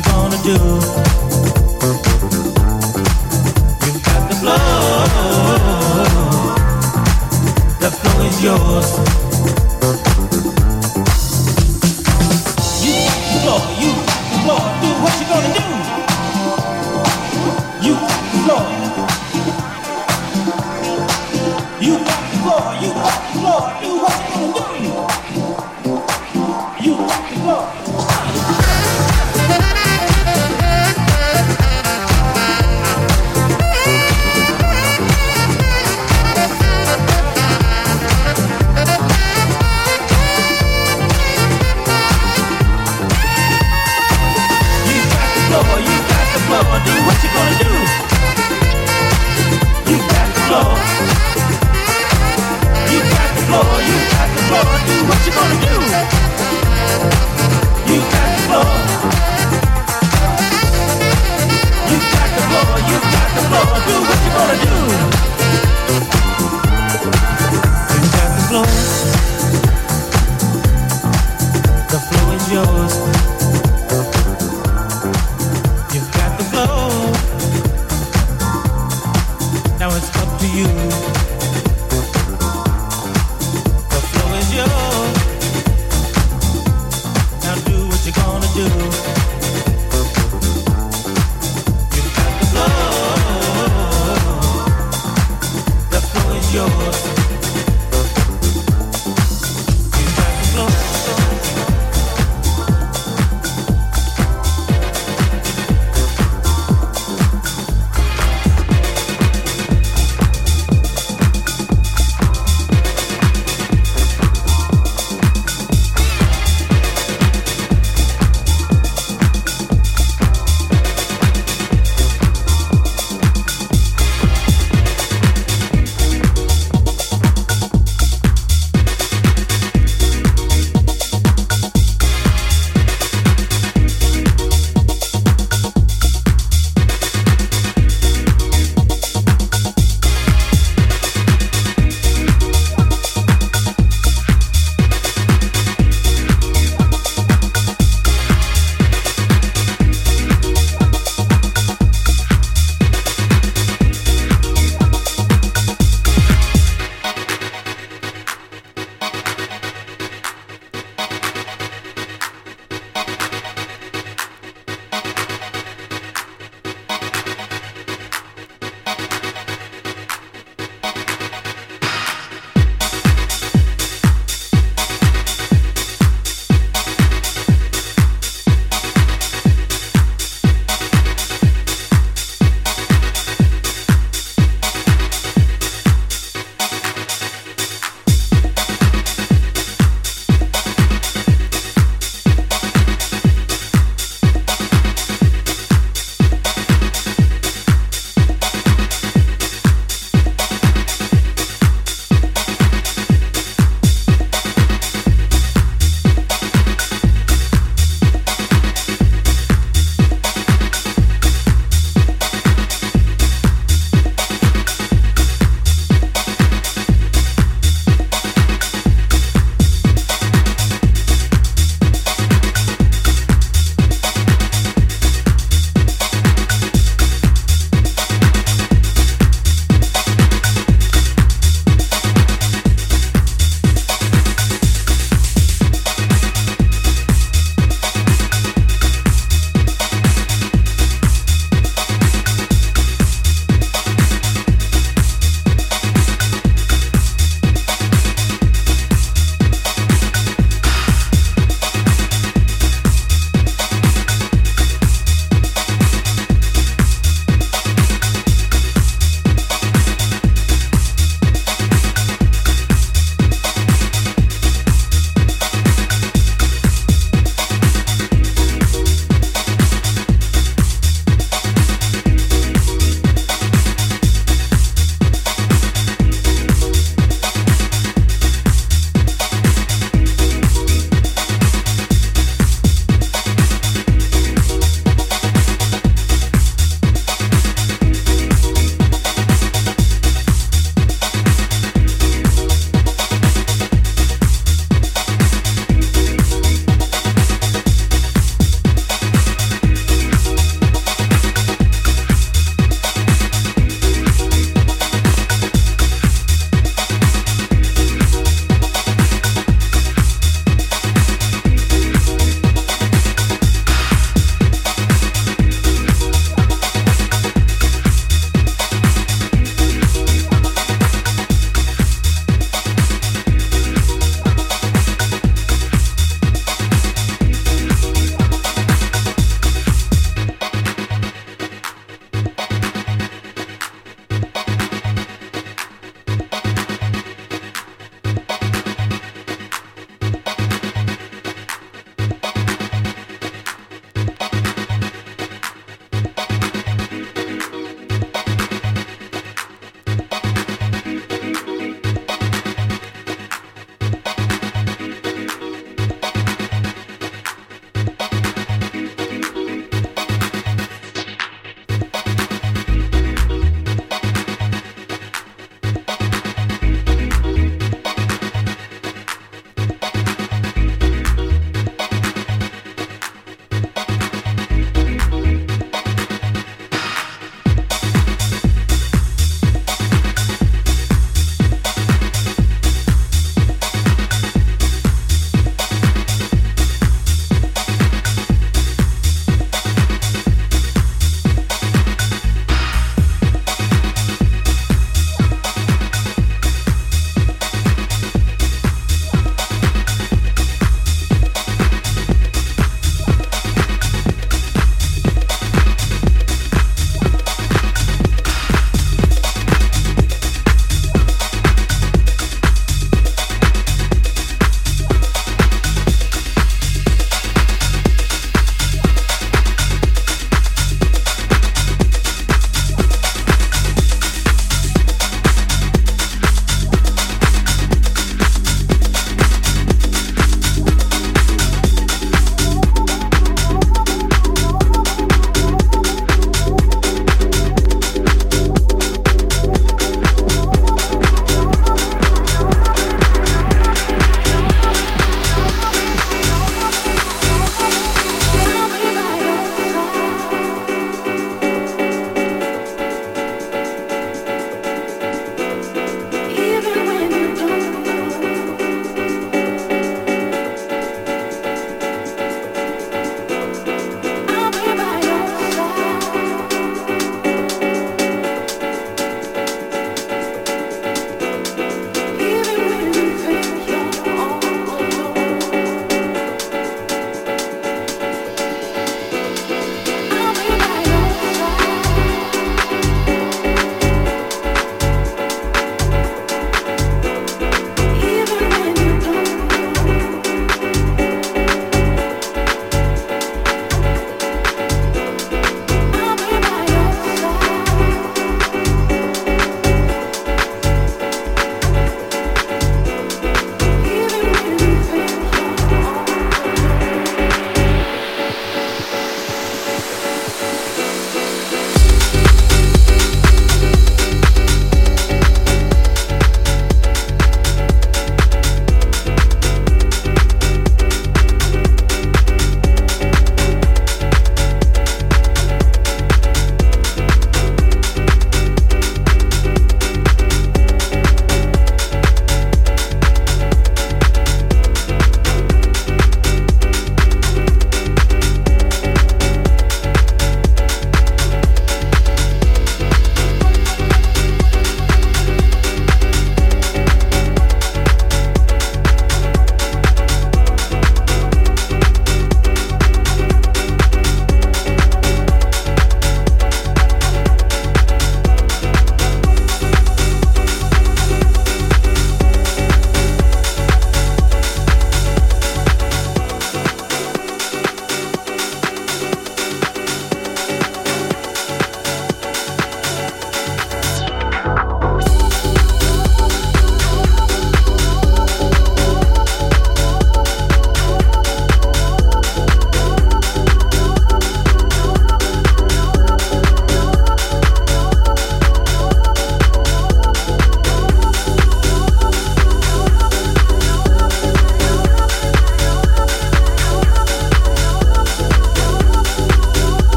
you gonna do?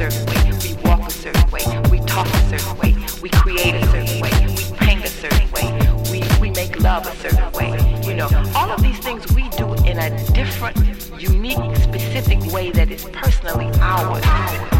certain way, we walk a certain way, we talk a certain way, we create a certain way, we paint a certain way, we, we make love a certain way. You know, all of these things we do in a different, unique, specific way that is personally ours.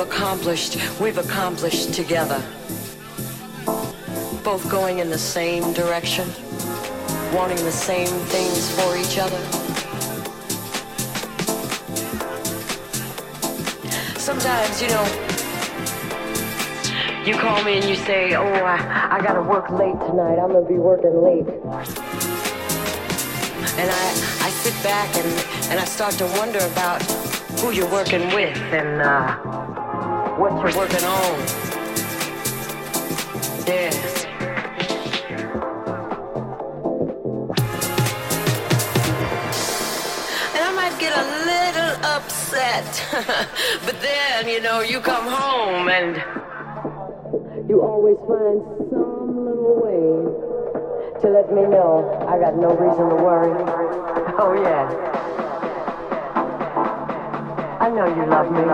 Accomplished, we've accomplished together. Both going in the same direction, wanting the same things for each other. Sometimes, you know, you call me and you say, oh, I, I gotta work late tonight, I'm gonna be working late. And I sit back and, and I start to wonder about who you're working with and, uh, what you're working on. Yeah. And I might get a little upset, but then, you know, you come home and you always find some little way to let me know I got no reason to worry. Oh, yeah. I know you love me.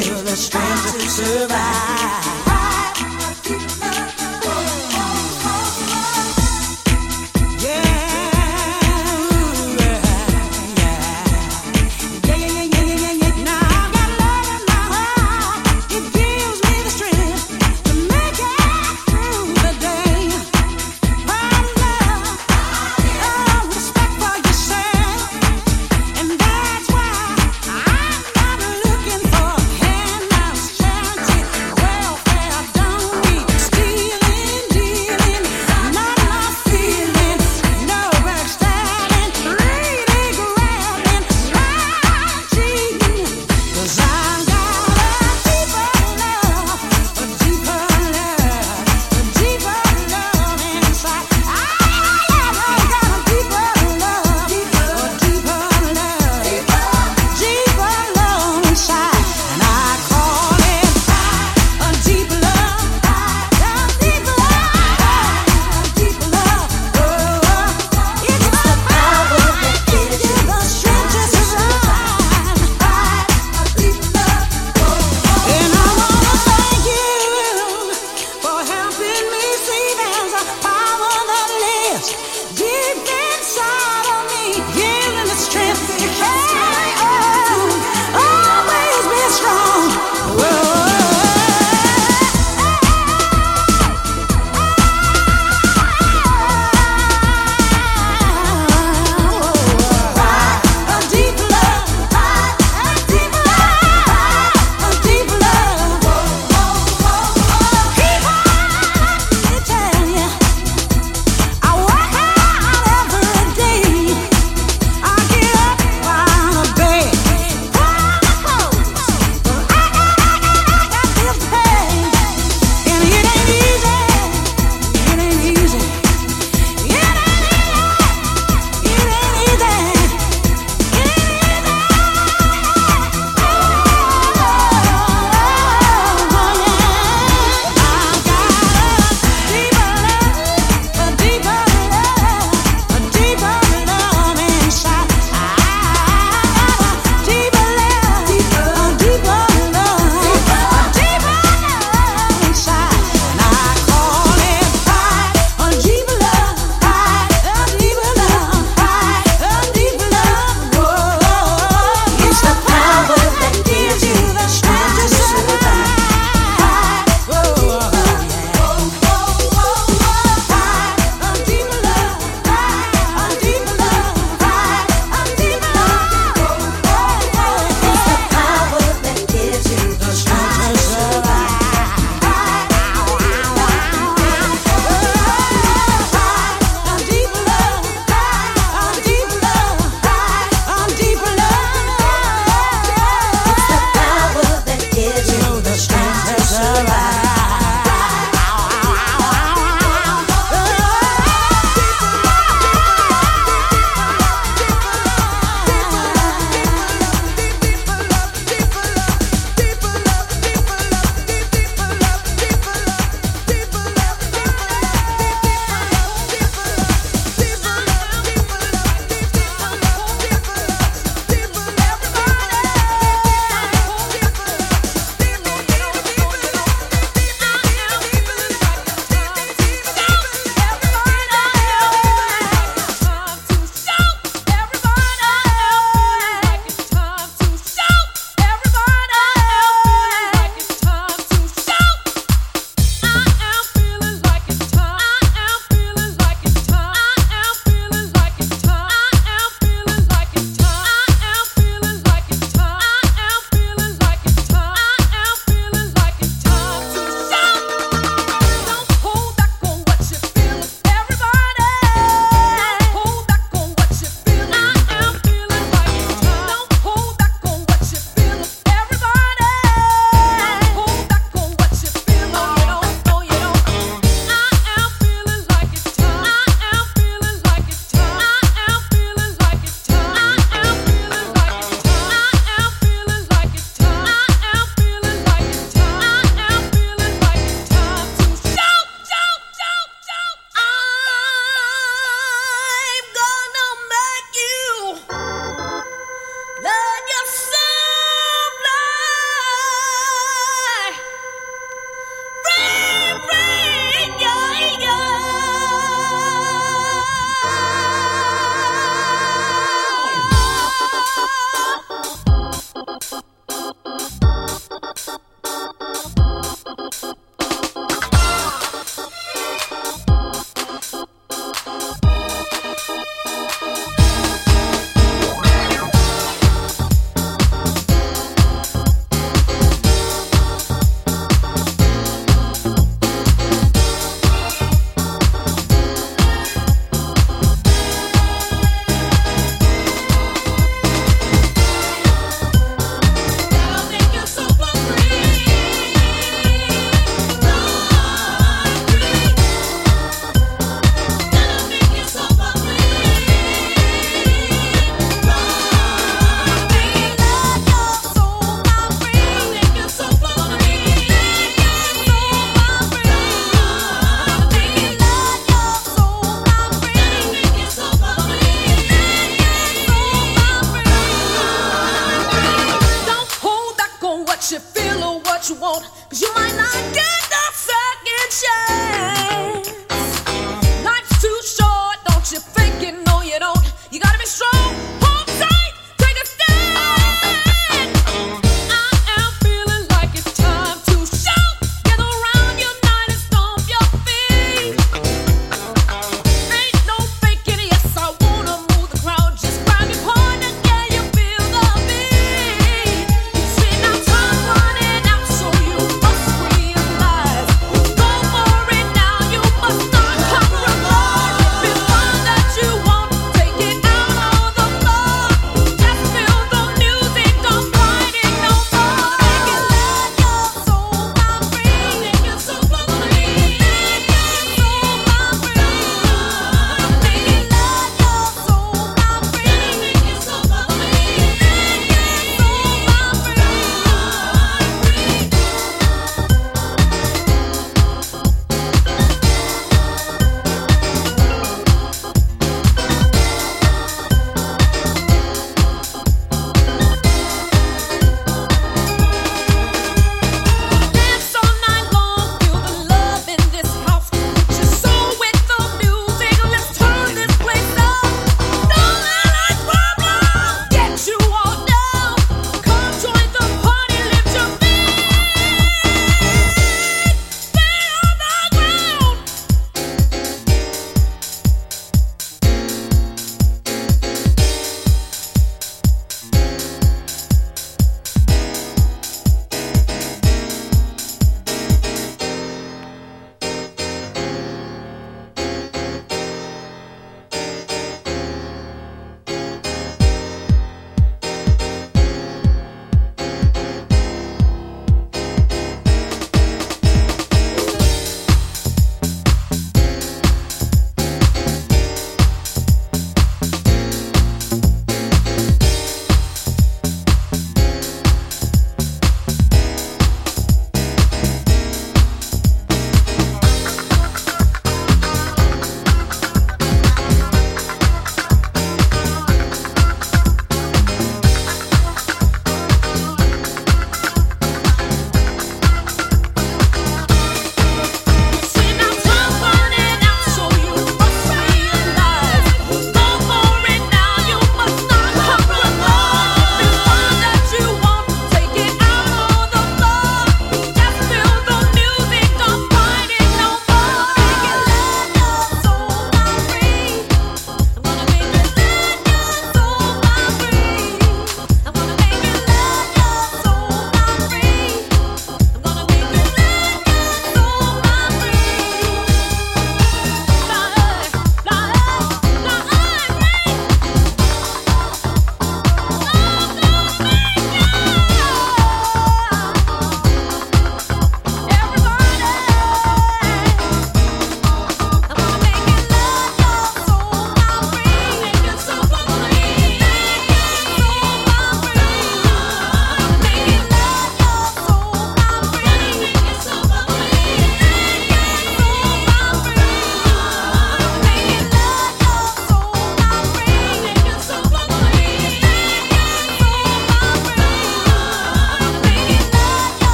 Welfare